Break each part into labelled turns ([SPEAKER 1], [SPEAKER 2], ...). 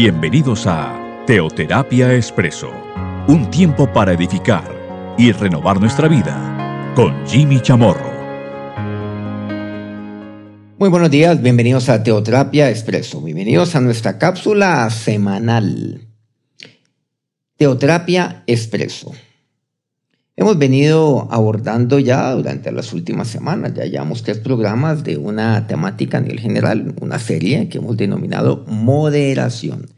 [SPEAKER 1] Bienvenidos a Teoterapia Expreso, un tiempo para edificar y renovar nuestra vida con Jimmy Chamorro.
[SPEAKER 2] Muy buenos días, bienvenidos a Teoterapia Expreso, bienvenidos a nuestra cápsula semanal. Teoterapia Expreso. Hemos venido abordando ya durante las últimas semanas, ya llevamos tres programas de una temática a nivel general, una serie que hemos denominado moderación.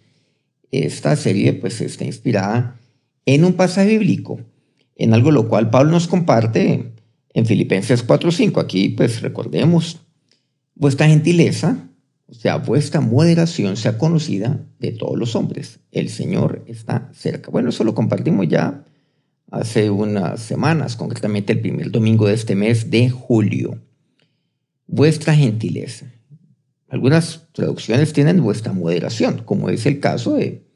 [SPEAKER 2] Esta serie pues está inspirada en un pasaje bíblico, en algo lo cual Pablo nos comparte en Filipenses 4:5. Aquí pues recordemos, vuestra gentileza, o sea, vuestra moderación sea conocida de todos los hombres. El Señor está cerca. Bueno, eso lo compartimos ya hace unas semanas, concretamente el primer domingo de este mes de julio. Vuestra gentileza. Algunas traducciones tienen vuestra moderación, como es el caso de,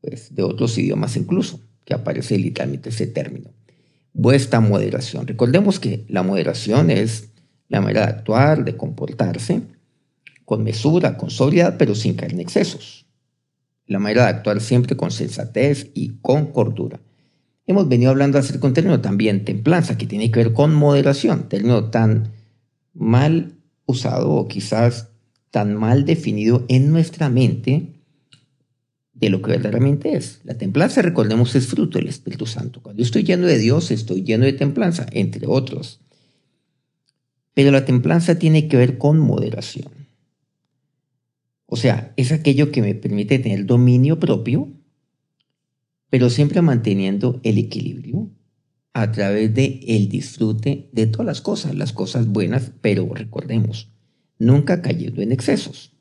[SPEAKER 2] pues, de otros idiomas incluso, que aparece literalmente ese término. Vuestra moderación. Recordemos que la moderación es la manera de actuar, de comportarse, con mesura, con sobriedad, pero sin caer en excesos. La manera de actuar siempre con sensatez y con cordura. Hemos venido hablando acerca de un término también, templanza, que tiene que ver con moderación, término tan mal usado o quizás tan mal definido en nuestra mente de lo que verdaderamente es. La templanza, recordemos, es fruto del Espíritu Santo. Cuando estoy lleno de Dios, estoy lleno de templanza, entre otros. Pero la templanza tiene que ver con moderación. O sea, es aquello que me permite tener dominio propio pero siempre manteniendo el equilibrio a través de el disfrute de todas las cosas, las cosas buenas, pero recordemos, nunca cayendo en excesos,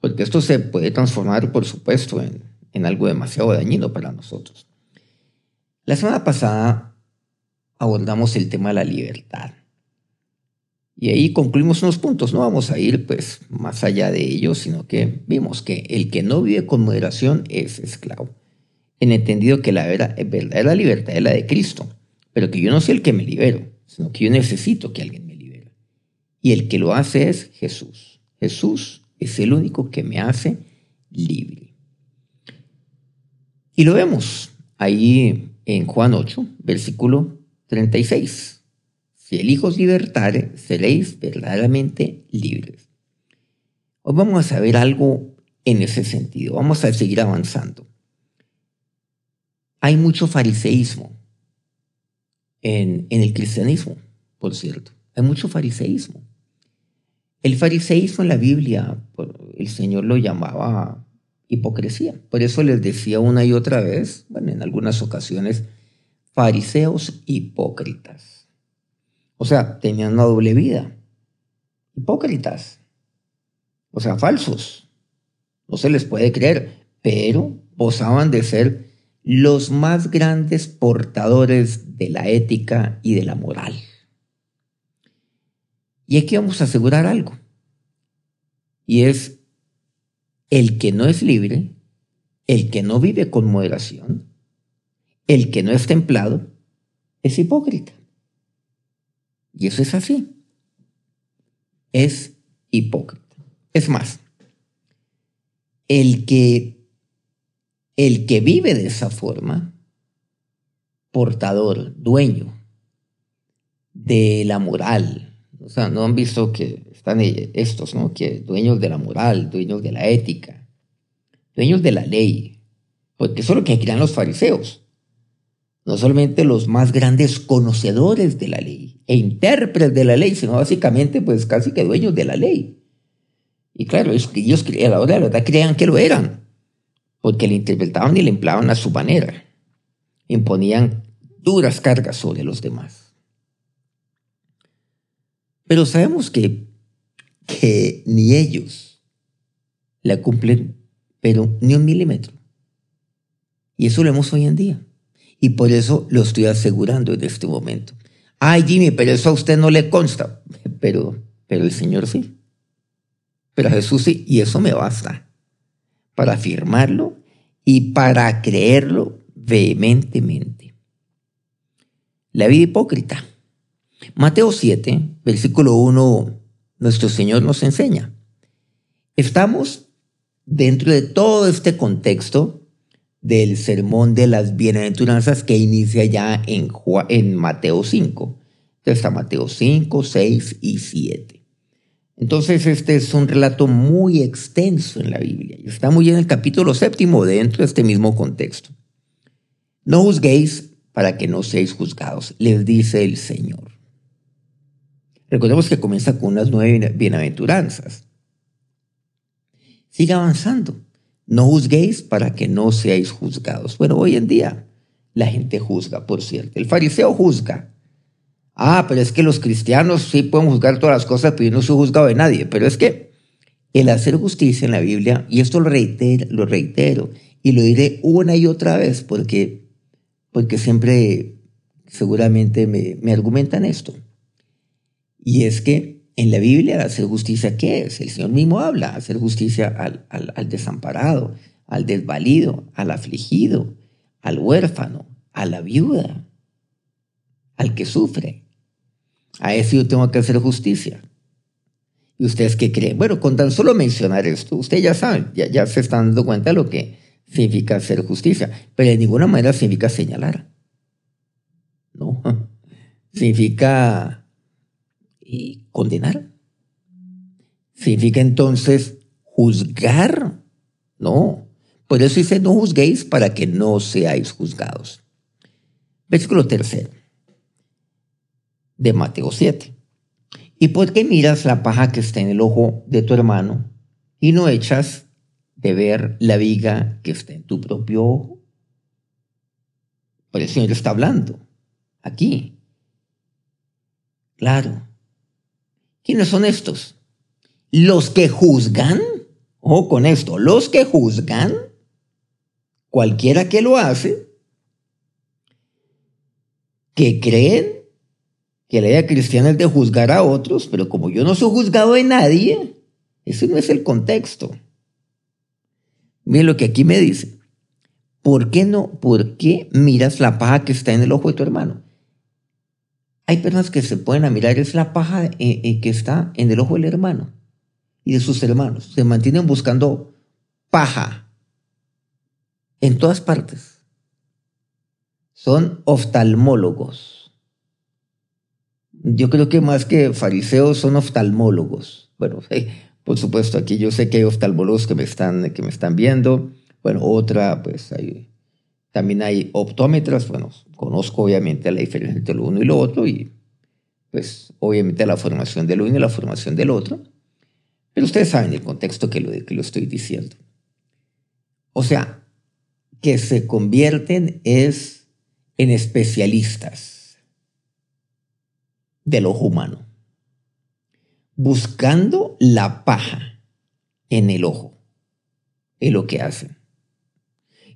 [SPEAKER 2] porque esto se puede transformar, por supuesto, en, en algo demasiado dañino para nosotros. La semana pasada abordamos el tema de la libertad. Y ahí concluimos unos puntos, no vamos a ir pues más allá de ello, sino que vimos que el que no vive con moderación es esclavo en entendido que la verdadera libertad es la de Cristo, pero que yo no soy el que me libero, sino que yo necesito que alguien me libere. Y el que lo hace es Jesús. Jesús es el único que me hace libre. Y lo vemos ahí en Juan 8, versículo 36. Si el Hijo os libertare, seréis verdaderamente libres. Hoy vamos a saber algo en ese sentido. Vamos a seguir avanzando. Hay mucho fariseísmo en, el cristianismo, por cierto. Hay mucho fariseísmo. El fariseísmo en la Biblia, el Señor lo llamaba hipocresía. Por eso les decía una y otra vez, bueno, en algunas ocasiones, fariseos hipócritas. O sea, tenían una doble vida. Hipócritas. O sea, falsos. No se les puede creer, pero posaban de ser los más grandes portadores de la ética y de la moral. Y aquí vamos a asegurar algo, y es el que no es libre, el que no vive con moderación, el que no es templado, es hipócrita. Y eso es así. Es hipócrita. Es más, el que el que vive de esa forma, portador, dueño de la moral, o sea, no han visto que están estos, ¿no? Que dueños de la moral, dueños de la ética, dueños de la ley, porque eso es lo que crean los fariseos. No solamente los más grandes conocedores de la ley e intérpretes de la ley, sino básicamente, pues casi que dueños de la ley. Y claro, ellos, ellos a la hora de la verdad creían que lo eran porque le interpretaban y le empleaban a su manera. Imponían duras cargas sobre los demás. Pero sabemos que, que ni ellos la cumplen, pero ni un milímetro. Y eso lo vemos hoy en día. Y por eso lo estoy asegurando en este momento. Ay, Jimmy, pero eso a usted no le consta. Pero, pero el Señor sí. Pero a Jesús sí. Y eso me basta para afirmarlo y para creerlo vehementemente. La vida hipócrita. Mateo 7, versículo 1, nuestro Señor nos enseña. Estamos dentro de todo este contexto del sermón de las bienaventuranzas que inicia ya en, en Mateo 5. Entonces está Mateo 5, 6 y 7. Entonces este es un relato muy extenso en la Biblia y está muy en el capítulo séptimo dentro de este mismo contexto. No juzguéis para que no seáis juzgados, les dice el Señor. Recordemos que comienza con unas nueve bienaventuranzas. Siga avanzando. No juzguéis para que no seáis juzgados. Bueno, hoy en día la gente juzga, por cierto. El fariseo juzga. Ah, pero es que los cristianos sí pueden juzgar todas las cosas, pero yo no soy juzgado de nadie. Pero es que el hacer justicia en la Biblia, y esto lo reitero, lo reitero y lo diré una y otra vez, porque, porque siempre seguramente me, me argumentan esto. Y es que en la Biblia hacer justicia, ¿qué es? El Señor mismo habla, hacer justicia al, al, desamparado, al desvalido, al afligido, al huérfano, a la viuda, al que sufre. A ese yo tengo que hacer justicia. ¿Y ustedes qué creen? Bueno, con tan solo mencionar esto, ustedes ya saben, ya, se están dando cuenta de lo que significa hacer justicia, pero de ninguna manera significa señalar. No, significa y condenar. ¿Significa entonces juzgar? No. Por eso dice, no juzguéis para que no seáis juzgados. Versículo tercero de Mateo 7. ¿Y por qué miras la paja que está en el ojo de tu hermano y no echas de ver la viga que está en tu propio ojo? Por el Señor está hablando aquí. Claro. ¿Quiénes son estos? Los que juzgan, o con esto, los que juzgan, cualquiera que lo hace, que creen que la idea cristiana es de juzgar a otros, pero como yo no soy juzgado de nadie, ese no es el contexto. Miren lo que aquí me dice. ¿Por qué no? ¿Por qué miras la paja que está en el ojo de tu hermano? Hay personas que se pueden mirar, es la paja eh, eh, que está en el ojo del hermano y de sus hermanos. Se mantienen buscando paja en todas partes. Son oftalmólogos. Yo creo que más que fariseos son oftalmólogos. Bueno, por supuesto, aquí yo sé que hay oftalmólogos que me están, que me están viendo. Bueno, otra, pues hay también hay optómetras, bueno, conozco obviamente la diferencia entre lo uno y lo otro y pues obviamente la formación del uno y la formación del otro, pero ustedes saben el contexto que lo, que lo estoy diciendo. O sea, que se convierten es en especialistas del ojo humano, buscando la paja en el ojo, es lo que hacen.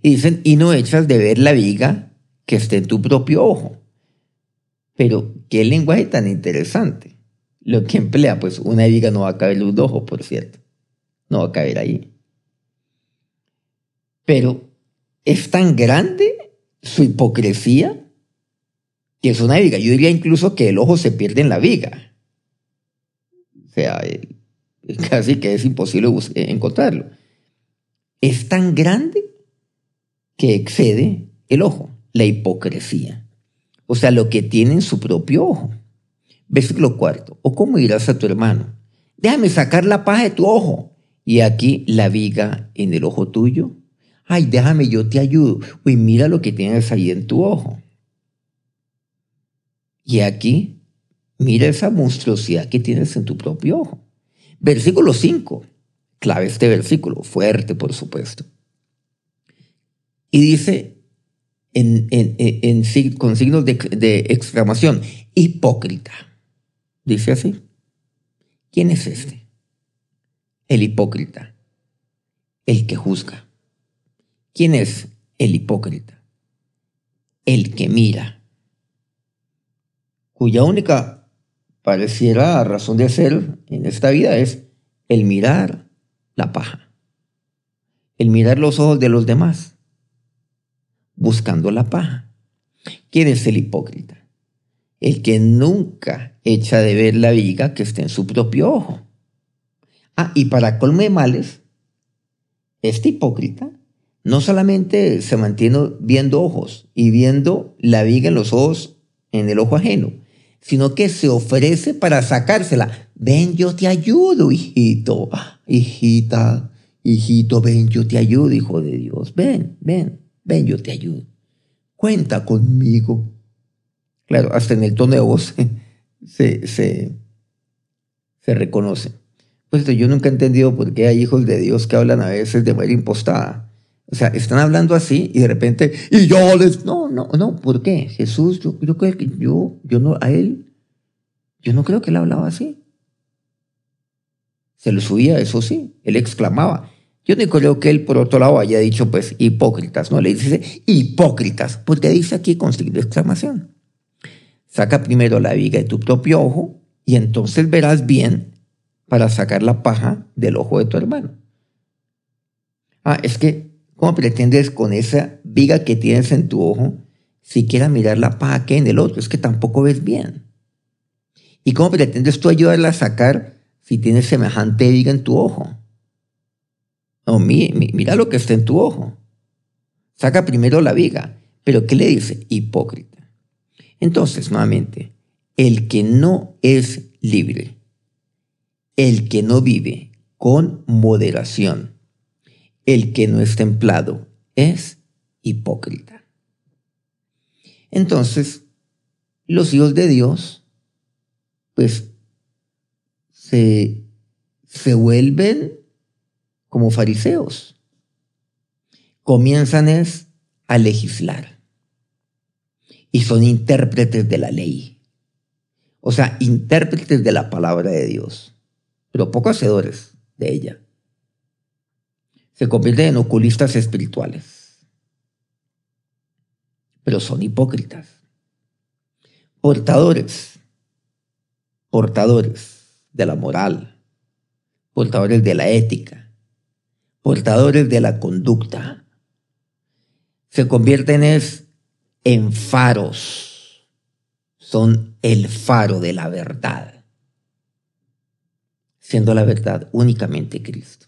[SPEAKER 2] Y dicen, y no echas de ver la viga que está en tu propio ojo. Pero qué lenguaje tan interesante. Lo que emplea, pues una viga no va a caber en un ojo, por cierto. No va a caber ahí. Pero es tan grande su hipocresía que es una viga. Yo diría incluso que el ojo se pierde en la viga. O sea, eh, casi que es imposible encontrarlo. Es tan grande que excede el ojo, la hipocresía. O sea, lo que tiene en su propio ojo. Versículo cuarto. ¿O cómo dirás a tu hermano? Déjame sacar la paja de tu ojo. Y aquí la viga en el ojo tuyo. Ay, déjame, yo te ayudo. Uy, mira lo que tienes ahí en tu ojo. Y aquí, mira esa monstruosidad que tienes en tu propio ojo. Versículo 5. Clave este versículo, fuerte por supuesto. Y dice con signos de, de exclamación, hipócrita. Dice así. ¿Quién es este? El hipócrita. El que juzga. ¿Quién es el hipócrita? El que mira. Cuya única pareciera razón de ser en esta vida es el mirar la paja. El mirar los ojos de los demás buscando la paja. ¿Quién es el hipócrita? El que nunca echa de ver la viga que está en su propio ojo. Ah, y para colme males, este hipócrita no solamente se mantiene viendo ojos y viendo la viga en los ojos, en el ojo ajeno, sino que se ofrece para sacársela. Ven, yo te ayudo, hijito, hijita, hijito, ven, yo te ayudo, hijo de Dios. Ven, ven, ven, yo te ayudo. Cuenta conmigo. Claro, hasta en el tono de voz se, se, se reconoce. Pues yo nunca he entendido por qué hay hijos de Dios que hablan a veces de manera impostada. O sea, están hablando así y de repente, y yo les... No, no, no, ¿por qué? Jesús, yo, creo que yo, yo no, a él, yo no creo que él hablaba así. Se lo subía, eso sí, él exclamaba. Yo no creo que él, por otro lado, haya dicho, pues, hipócritas, ¿no? Le dice hipócritas, porque dice aquí con signo de exclamación. Saca primero la viga de tu propio ojo y entonces verás bien para sacar la paja del ojo de tu hermano. Ah, es que ¿Cómo pretendes con esa viga que tienes en tu ojo siquiera mirar la paja que hay en el otro? Es que tampoco ves bien. ¿Y cómo pretendes tú ayudarla a sacar si tienes semejante viga en tu ojo? No, mira lo que está en tu ojo. Saca primero la viga. Pero ¿qué le dice? Hipócrita. Entonces, nuevamente, el que no es libre, el que no vive con moderación, el que no es templado es hipócrita. Entonces, los hijos de Dios, pues, se, se vuelven como fariseos. Comienzan es a legislar. Y son intérpretes de la ley. O sea, intérpretes de la palabra de Dios, pero poco hacedores de ella se convierten en oculistas espirituales. Pero son hipócritas. Portadores. Portadores de la moral. Portadores de la ética. Portadores de la conducta. Se convierten en faros. Son el faro de la verdad. Siendo la verdad únicamente Cristo.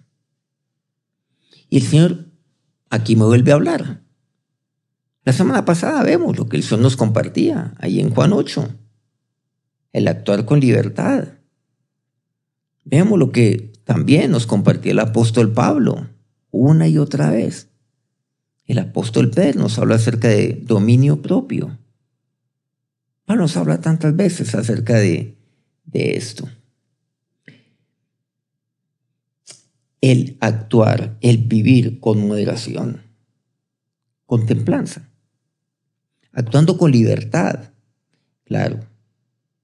[SPEAKER 2] Y el Señor aquí me vuelve a hablar. La semana pasada vemos lo que el Señor nos compartía ahí en Juan 8, el actuar con libertad. Vemos lo que también nos compartía el apóstol Pablo una y otra vez. El apóstol Pedro nos habla acerca de dominio propio. Pablo nos habla tantas veces acerca de, de esto. El actuar, el vivir con moderación, con templanza, actuando con libertad. Claro,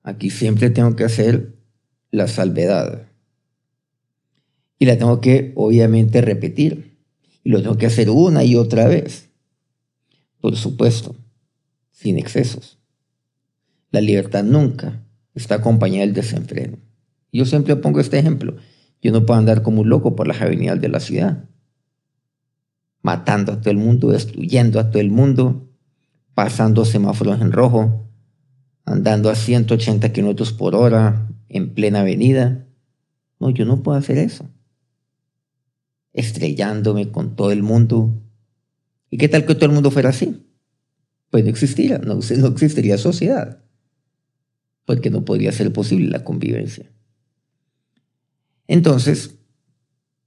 [SPEAKER 2] aquí siempre tengo que hacer la salvedad. Y la tengo que, obviamente, repetir. Y lo tengo que hacer una y otra vez. Por supuesto, sin excesos. La libertad nunca está acompañada del desenfreno. Yo siempre pongo este ejemplo. Yo no puedo andar como un loco por las avenidas de la ciudad, matando a todo el mundo, destruyendo a todo el mundo, pasando semáforos en rojo, andando a 180 kilómetros por hora en plena avenida. No, yo no puedo hacer eso. Estrellándome con todo el mundo. ¿Y qué tal que todo el mundo fuera así? Pues no existiría, no, no existiría sociedad, porque no podría ser posible la convivencia. Entonces,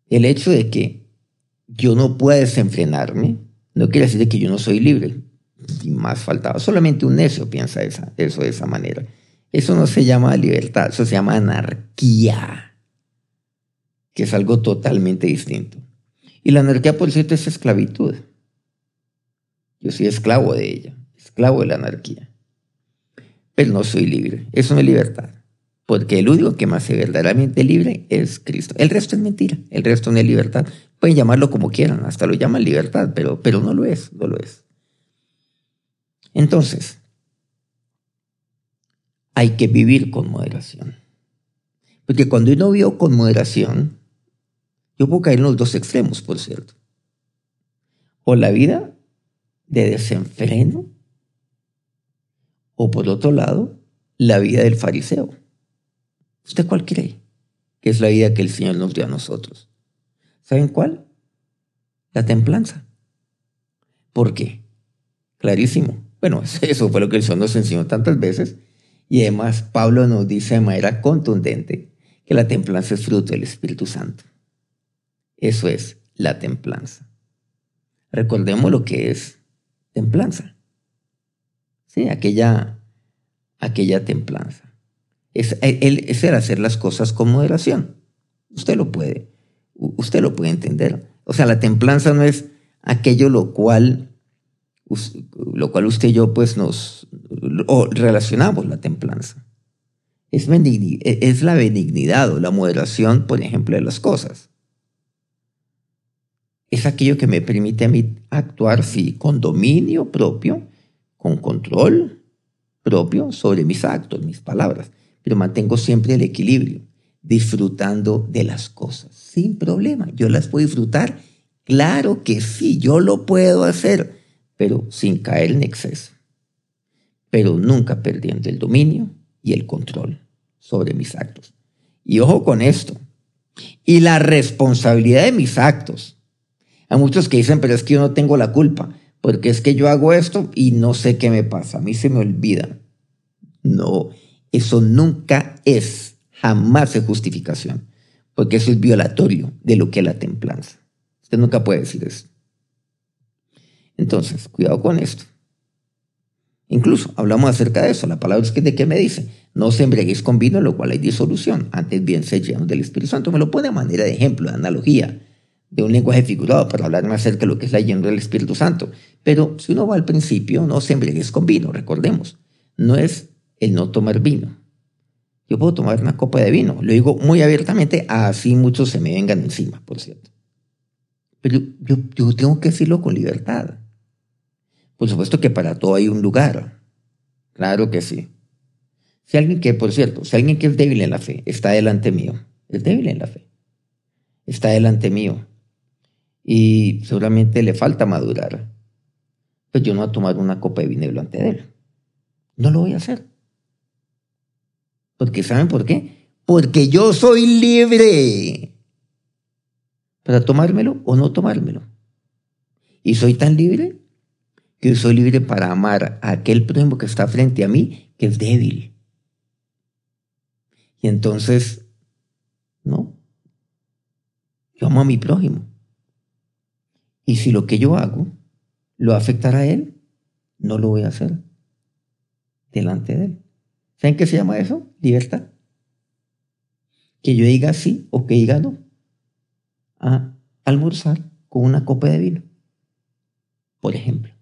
[SPEAKER 2] el hecho de que yo no pueda desenfrenarme no quiere decir que yo no soy libre. Y más faltaba. Solamente un necio piensa eso de esa manera. Eso no se llama libertad, eso se llama anarquía, que es algo totalmente distinto. Y la anarquía, por cierto, es esclavitud. Yo soy esclavo de ella, esclavo de la anarquía. Pero no soy libre. Eso no es libertad. Porque el único que me hace verdaderamente libre es Cristo. El resto es mentira, el resto no es libertad. Pueden llamarlo como quieran, hasta lo llaman libertad, pero, pero no lo es, no lo es. Entonces, hay que vivir con moderación. Porque cuando uno vive con moderación, yo puedo caer en los dos extremos, por cierto. O la vida de desenfreno, o por otro lado, la vida del fariseo. ¿Usted cuál cree que es la vida que el Señor nos dio a nosotros? ¿Saben cuál? La templanza. ¿Por qué? Clarísimo. Bueno, eso fue lo que el Señor nos enseñó tantas veces. Y además Pablo nos dice de manera contundente que la templanza es fruto del Espíritu Santo. Eso es la templanza. Recordemos lo que es templanza. Sí, aquella, aquella templanza. Es, el, es el hacer las cosas con moderación. Usted lo puede, usted lo puede entender. O sea, la templanza no es aquello lo cual, lo cual usted y yo pues nos relacionamos la templanza. Es, es la benignidad o la moderación, por ejemplo, de las cosas. Es aquello que me permite a mí actuar, sí, con dominio propio, con control propio sobre mis actos, mis palabras pero mantengo siempre el equilibrio, disfrutando de las cosas, sin problema. Yo las puedo disfrutar, claro que sí, yo lo puedo hacer, pero sin caer en exceso, pero nunca perdiendo el dominio y el control sobre mis actos. Y ojo con esto, y la responsabilidad de mis actos. Hay muchos que dicen, pero es que yo no tengo la culpa, porque es que yo hago esto y no sé qué me pasa, a mí se me olvida. No, eso nunca es, jamás es justificación, porque eso es violatorio de lo que es la templanza. Usted nunca puede decir eso. Entonces, cuidado con esto. Incluso hablamos acerca de eso. La palabra es que de qué me dice. No se embriaguéis con vino, lo cual hay disolución. Antes bien se llenos del Espíritu Santo. Me lo pone a manera de ejemplo, de analogía, de un lenguaje figurado para hablarme acerca de lo que es la lleno del Espíritu Santo. Pero si uno va al principio, no se embriaguéis con vino, recordemos. No es el no tomar vino. Yo puedo tomar una copa de vino, lo digo muy abiertamente, así muchos se me vengan encima, por cierto. Pero yo, tengo que decirlo con libertad. Por supuesto que para todo hay un lugar. Claro que sí. Si alguien que, por cierto, si alguien que es débil en la fe está delante mío, es débil en la fe, está delante mío y seguramente le falta madurar, pues yo no voy a tomar una copa de vino delante de él. No lo voy a hacer. Porque ¿saben por qué? Porque yo soy libre para tomármelo o no tomármelo. Y soy tan libre que soy libre para amar a aquel prójimo que está frente a mí, que es débil. Y entonces, no, yo amo a mi prójimo. Y si lo que yo hago lo afectará a él, no lo voy a hacer delante de él. ¿Saben qué se llama eso? Libertad. Que yo diga sí o que diga no. A almorzar con una copa de vino, por ejemplo.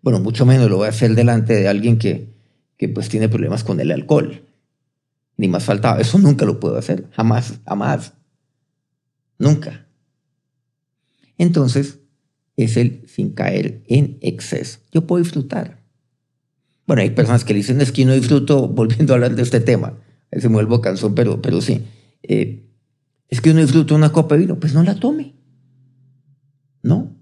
[SPEAKER 2] Bueno, mucho menos lo voy a hacer delante de alguien que, que pues tiene problemas con el alcohol. Ni más faltaba. Eso nunca lo puedo hacer. Jamás, jamás. Nunca. Entonces, es el sin caer en exceso. Yo puedo disfrutar. Bueno, hay personas que dicen, es que no disfruto volviendo a hablar de este tema. Ahí se me vuelvo cansón, pero, pero sí. Eh, es que uno disfruta una copa de vino, pues no la tome. No.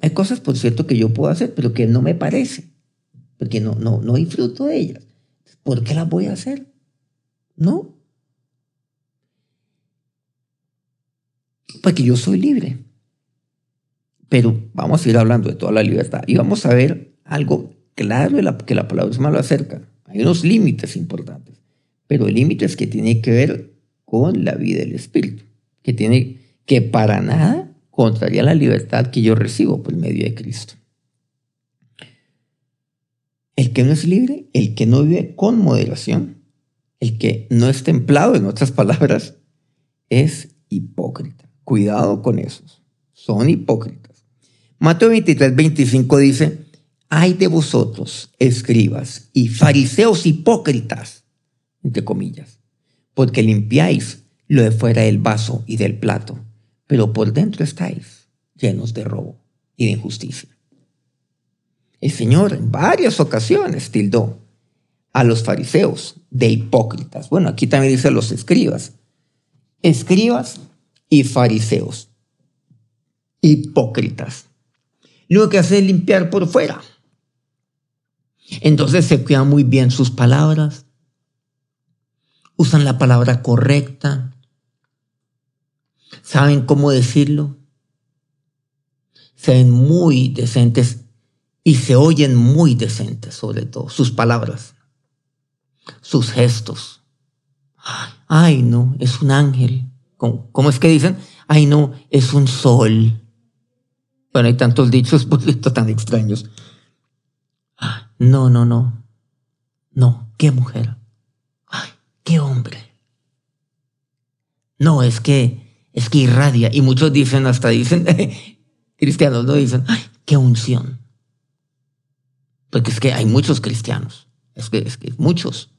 [SPEAKER 2] Hay cosas, por cierto, que yo puedo hacer, pero que no me parece, porque no, no, no disfruto de ellas. ¿Por qué las voy a hacer? No. Porque yo soy libre. Pero vamos a ir hablando de toda la libertad y vamos a ver algo Claro que la palabra es malo acerca. Hay unos límites importantes, pero el límite es que tiene que ver con la vida del Espíritu, que tiene que para nada contraría la libertad que yo recibo por medio de Cristo. El que no es libre, el que no vive con moderación, el que no es templado, en otras palabras, es hipócrita. Cuidado con esos. Son hipócritas. Mateo 23, 25 dice, hay de vosotros, escribas y fariseos hipócritas, entre comillas, porque limpiáis lo de fuera del vaso y del plato, pero por dentro estáis llenos de robo y de injusticia. El Señor en varias ocasiones tildó a los fariseos de hipócritas. Bueno, aquí también dice los escribas. Escribas y fariseos. Hipócritas. Lo que hace es limpiar por fuera entonces se cuidan muy bien sus palabras, usan la palabra correcta, saben cómo decirlo, se ven muy decentes y se oyen muy decentes, sobre todo, sus palabras, sus gestos. Ay, no, es un ángel. ¿Cómo, es que dicen? Ay, no, es un sol. Bueno, hay tantos dichos por tan extraños. No, no, no. No, qué mujer. Ay, qué hombre. No, es que, es que irradia. Y muchos dicen, hasta dicen, cristianos no dicen, ay, qué unción. Porque es que hay muchos cristianos, es que, es que muchos,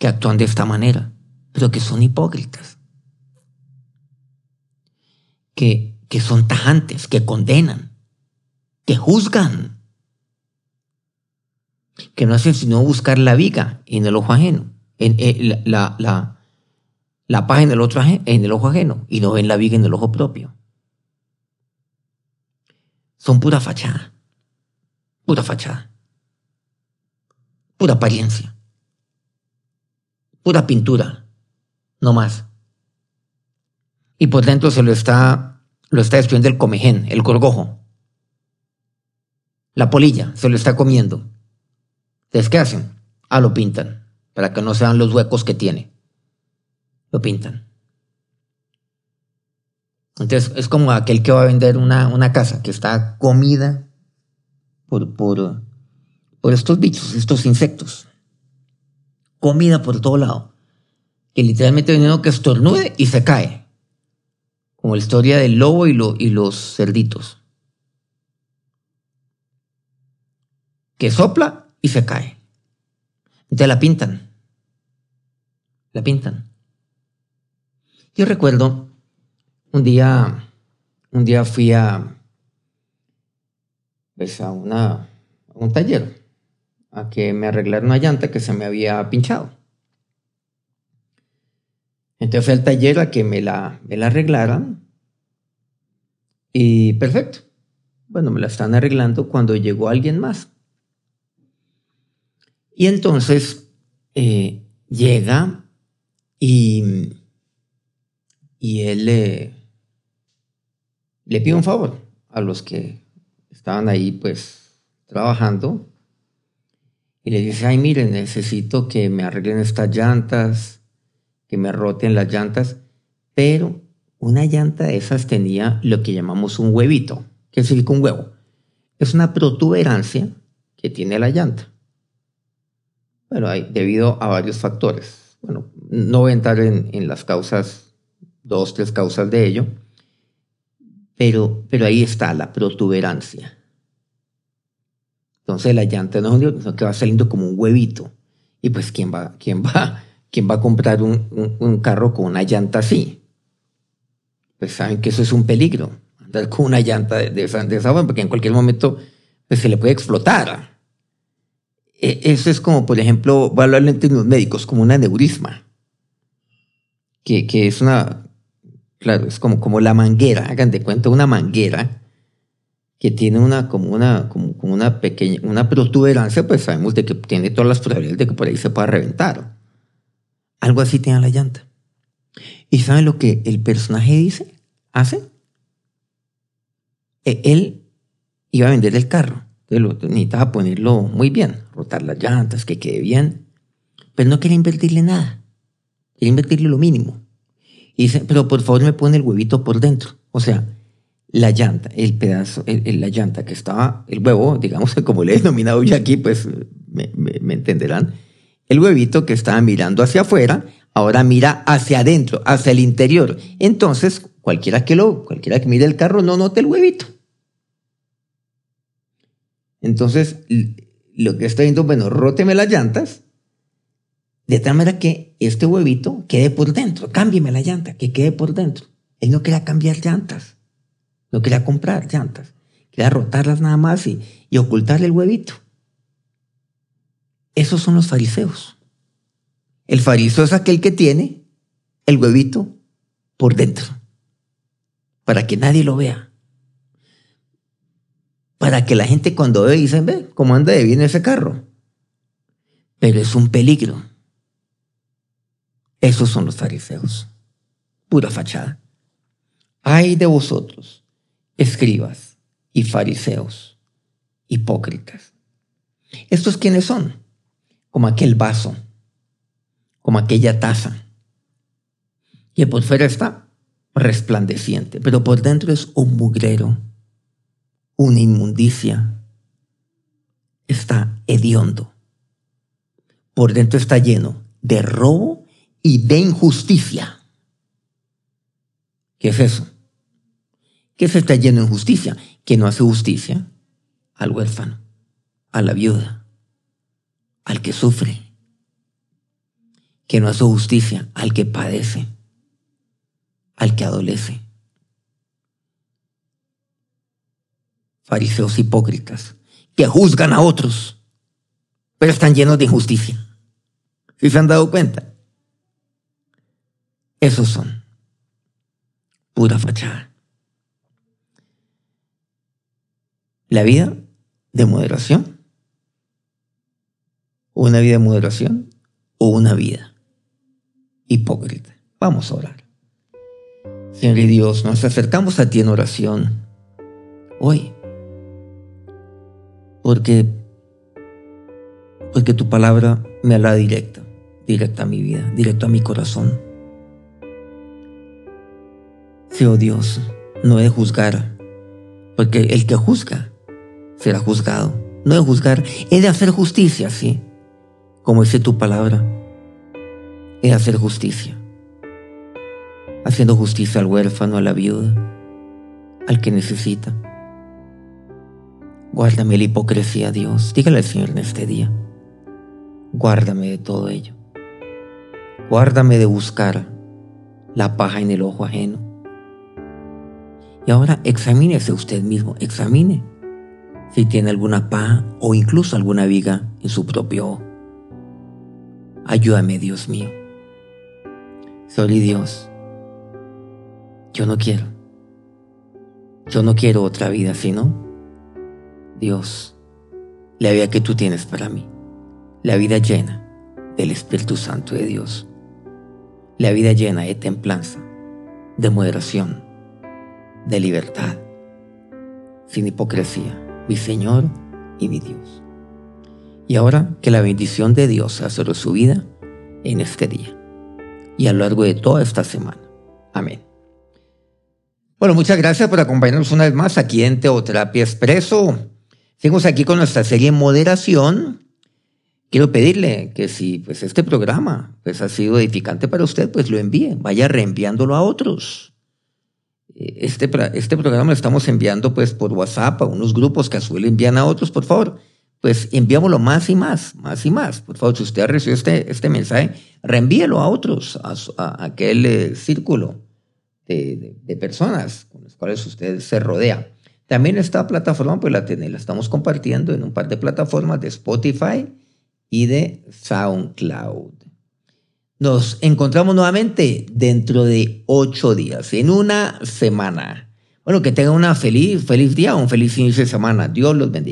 [SPEAKER 2] que actúan de esta manera, pero que son hipócritas. Que, que son tajantes, que condenan, que juzgan, que no hacen sino buscar la viga en el ojo ajeno, en, eh, la, la, la, paja en el, otro, en el ojo ajeno, y no ven la viga en el ojo propio. Son pura fachada, pura fachada, pura apariencia, pura pintura, no más. Y por dentro se lo está, lo está destruyendo el comején, el gorgojo. La polilla se lo está comiendo. Entonces, ¿qué hacen? Ah, lo pintan, para que no sean los huecos que tiene. Lo pintan. Entonces, es como aquel que va a vender una, una casa que está comida por, por, por estos bichos, estos insectos. Comida por todo lado. Que literalmente viene que estornude y se cae. Como la historia del lobo y, y los cerditos. Que sopla y se cae. Entonces la pintan. La pintan. Yo recuerdo un día, un día fui a, pues a, una, a un taller a que me arreglaran una llanta que se me había pinchado. Entonces fui al taller a que me la, me la arreglaran y perfecto. Bueno, me la están arreglando cuando llegó alguien más. Y entonces eh, llega y, y él le, pide un favor a los que estaban ahí pues trabajando y le dice, ay, miren, necesito que me arreglen estas llantas, que me roten las llantas, pero una llanta de esas tenía lo que llamamos un huevito. ¿Qué significa un huevo? Es una protuberancia que tiene la llanta. Bueno, hay, debido a varios factores. Bueno, no voy a entrar en, en las causas, dos, tres causas de ello, pero, pero ahí está la protuberancia. Entonces la llanta no es que va saliendo como un huevito. Y pues, ¿quién va, quién va, quién va a comprar un, un, carro con una llanta así? Pues saben que eso es un peligro. Andar con una llanta de, esa, de porque en cualquier momento pues, se le puede explotar. E, eso es como, por ejemplo, voy a hablar en términos médicos, como un aneurisma. Que, que es una, Claro, es como, como la manguera, hagan de cuenta una manguera que tiene una, como una, como, una pequeña, una protuberancia, pues sabemos de que tiene todas las probabilidades de que por ahí se pueda reventar. Algo así tiene la llanta. ¿Y saben lo que el personaje dice? ¿Hace? E, él iba a vender el carro. Entonces necesitaba ponerlo muy bien, rotar las llantas, que quede bien. Pero no quería invertirle nada. Quería invertirle lo mínimo. Y dice, pero por favor me pone el huevito por dentro. O sea, la llanta, el pedazo, la llanta que estaba, el huevo, digamos, como le he denominado yo aquí, pues me, entenderán. El huevito que estaba mirando hacia afuera, ahora mira hacia adentro, hacia el interior. Entonces, cualquiera que lo, cualquiera que mire el carro no note el huevito. Entonces, lo que está viendo, bueno, róteme las llantas de tal manera que este huevito quede por dentro. Cámbieme la llanta, que quede por dentro. Él no quería cambiar llantas. No quería comprar llantas. Quería rotarlas nada más y, y ocultarle el huevito. Esos son los fariseos. El fariseo es aquel que tiene el huevito por dentro. Para que nadie lo vea. Para que la gente cuando ve dice, ve cómo anda de bien ese carro. Pero es un peligro esos son los fariseos. Pura fachada. Ay de vosotros, escribas y fariseos, hipócritas. ¿Estos quiénes son? Como aquel vaso, como aquella taza, que por fuera está resplandeciente, pero por dentro es un mugrero, una inmundicia, está hediondo. Por dentro está lleno de robo y de injusticia. ¿Qué es eso? ¿Qué se está lleno de injusticia? Que no hace justicia al huérfano, a la viuda, al que sufre. Que no hace justicia al que padece, al que adolece. Fariseos hipócritas que juzgan a otros, pero están llenos de injusticia. ¿Sí se han dado cuenta? Esos son pura fachada. La vida de moderación, una vida de moderación o una vida hipócrita. Vamos a orar. Señor y Dios, nos acercamos a ti en oración hoy, porque, porque tu palabra me habla directa, directa a mi vida, directo a mi corazón. Oh Dios, no de juzgar, porque el que juzga será juzgado. No de juzgar, es de hacer justicia, sí, como dice tu palabra, es hacer justicia. Haciendo justicia al huérfano, a la viuda, al que necesita. Guárdame la hipocresía, Dios. Dígale al Señor en este día. Guárdame de todo ello. Guárdame de buscar la paja en el ojo ajeno y ahora examínese usted mismo, examine si tiene alguna paja o incluso alguna viga en su propio ojo. Ayúdame, Dios mío. Soy Dios, yo no quiero. Yo no quiero otra vida, sino Dios, la vida que tú tienes para mí, la vida llena del Espíritu Santo de Dios, la vida llena de templanza, de moderación, de libertad, sin hipocresía, mi Señor y mi Dios. Y ahora que la bendición de Dios sea sobre su vida en este día y a lo largo de toda esta semana. Amén. Bueno, muchas gracias por acompañarnos una vez más aquí en Teoterapia Expreso. Seguimos aquí con nuestra serie Moderación. Quiero pedirle que si pues, este programa pues, ha sido edificante para usted, pues lo envíe, vaya reenviándolo a otros este, este programa lo estamos enviando pues por WhatsApp a unos grupos que a su vez envían a otros, por favor. Pues enviámoslo más y más, más y más. Por favor, si usted ha recibido este, este mensaje, reenvíelo a otros, a, aquel eh, círculo de, de, personas con los cuales usted se rodea. También esta plataforma, pues la, la estamos compartiendo en un par de plataformas de Spotify y de SoundCloud. Nos encontramos nuevamente dentro de ocho días, en una semana. Bueno, que tengan una feliz, feliz día, un feliz inicio de semana. Dios los bendiga.